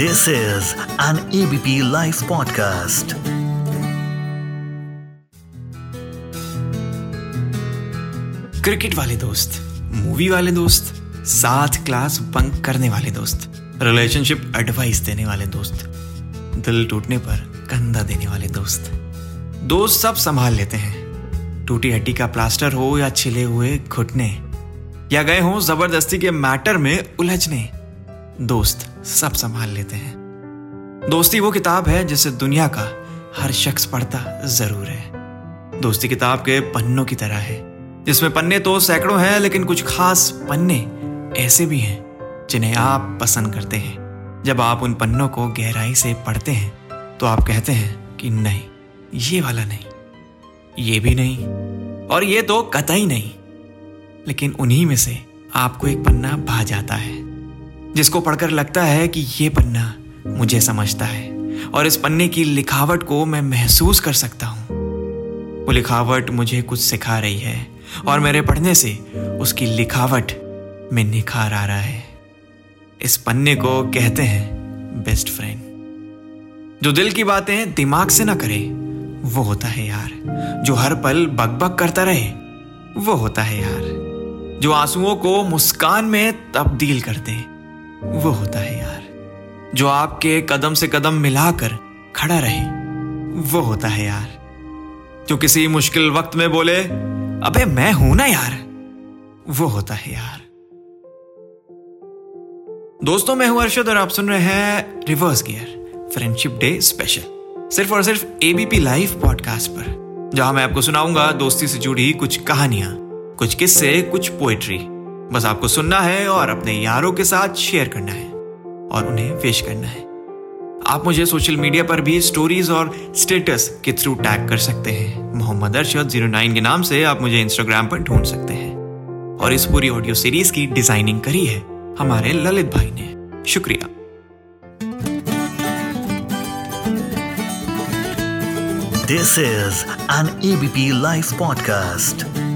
This is an ABP Life podcast. Cricket वाले दोस्त movie वाले दोस्त, साथ क्लास बंक करने वाले दोस्त रिलेशनशिप एडवाइस देने वाले दोस्त, दिल टूटने पर कंधा देने वाले दोस्त। दोस्त सब संभाल लेते हैं। टूटी हड्डी का प्लास्टर हो या छिले हुए घुटने, या गए हों ज़बरदस्ती के मैटर में उलझने। दोस्त सब संभाल लेते हैं। दोस्ती वो किताब है जिसे दुनिया का हर शख्स पढ़ता ज़रूर है। दोस्ती किताब के पन्नों की तरह है, जिसमें पन्ने तो सैकड़ों हैं, लेकिन कुछ खास पन्ने ऐसे भी हैं, जिन्हें आप पसंद करते हैं। जब आप उन पन्नों को गहराई से पढ़ते हैं तो आप कहते हैं कि नहीं, ये वाला नहीं, ये भी नहीं, और ये तो कतई नहीं। लेकिन उन्हीं में से आपको एक पन्ना भा जाता है। जिसको पढ़कर लगता है कि ये पन्ना मुझे समझता है, और इस पन्ने की लिखावट को मैं महसूस कर सकता हूँ। वो लिखावट मुझे कुछ सिखा रही है, और मेरे पढ़ने से उसकी लिखावट में निखार आ रहा है। इस पन्ने को कहते हैं बेस्ट फ्रेंड। जो दिल की बातें दिमाग से ना करे, वो होता है यार। जो हर पल बकबक करता रहे, वो होता है यार। जो आंसुओं को मुस्कान में तब्दील कर दे वो होता है यार। जो आपके कदम से कदम मिलाकर खड़ा रहे, वो होता है यार। जो किसी मुश्किल वक्त में बोले, अबे, मैं हूँ ना यार। वो होता है यार। दोस्तों, मैं हूँ अर्शद और आप सुन रहे हैं reverse gear friendship day special सिर्फ़ और सिर्फ़ एबीपी लाइव पॉडकास्ट पर, जहाँ मैं आपको सुनाऊँगा दोस्ती से जुड़ी कुछ कहानियाँ, कुछ किस्से, कुछ पोएट्री बस आपको सुनना है और अपने यारों के साथ शेयर करना है और उन्हें विश करना है। आप मुझे सोशल मीडिया पर भी स्टोरीज और स्टेटस के थ्रू टैग कर सकते हैं। मोहम्मद अरशद ज़ीरो नाइन के नाम से आप मुझे इंस्टाग्राम पर ढूंढ सकते हैं। और इस पूरी ऑडियो सीरीज़ की डिज़ाइनिंग करी है हमारे ललित भाई ने। शुक्रिया। This is an ABP live podcast.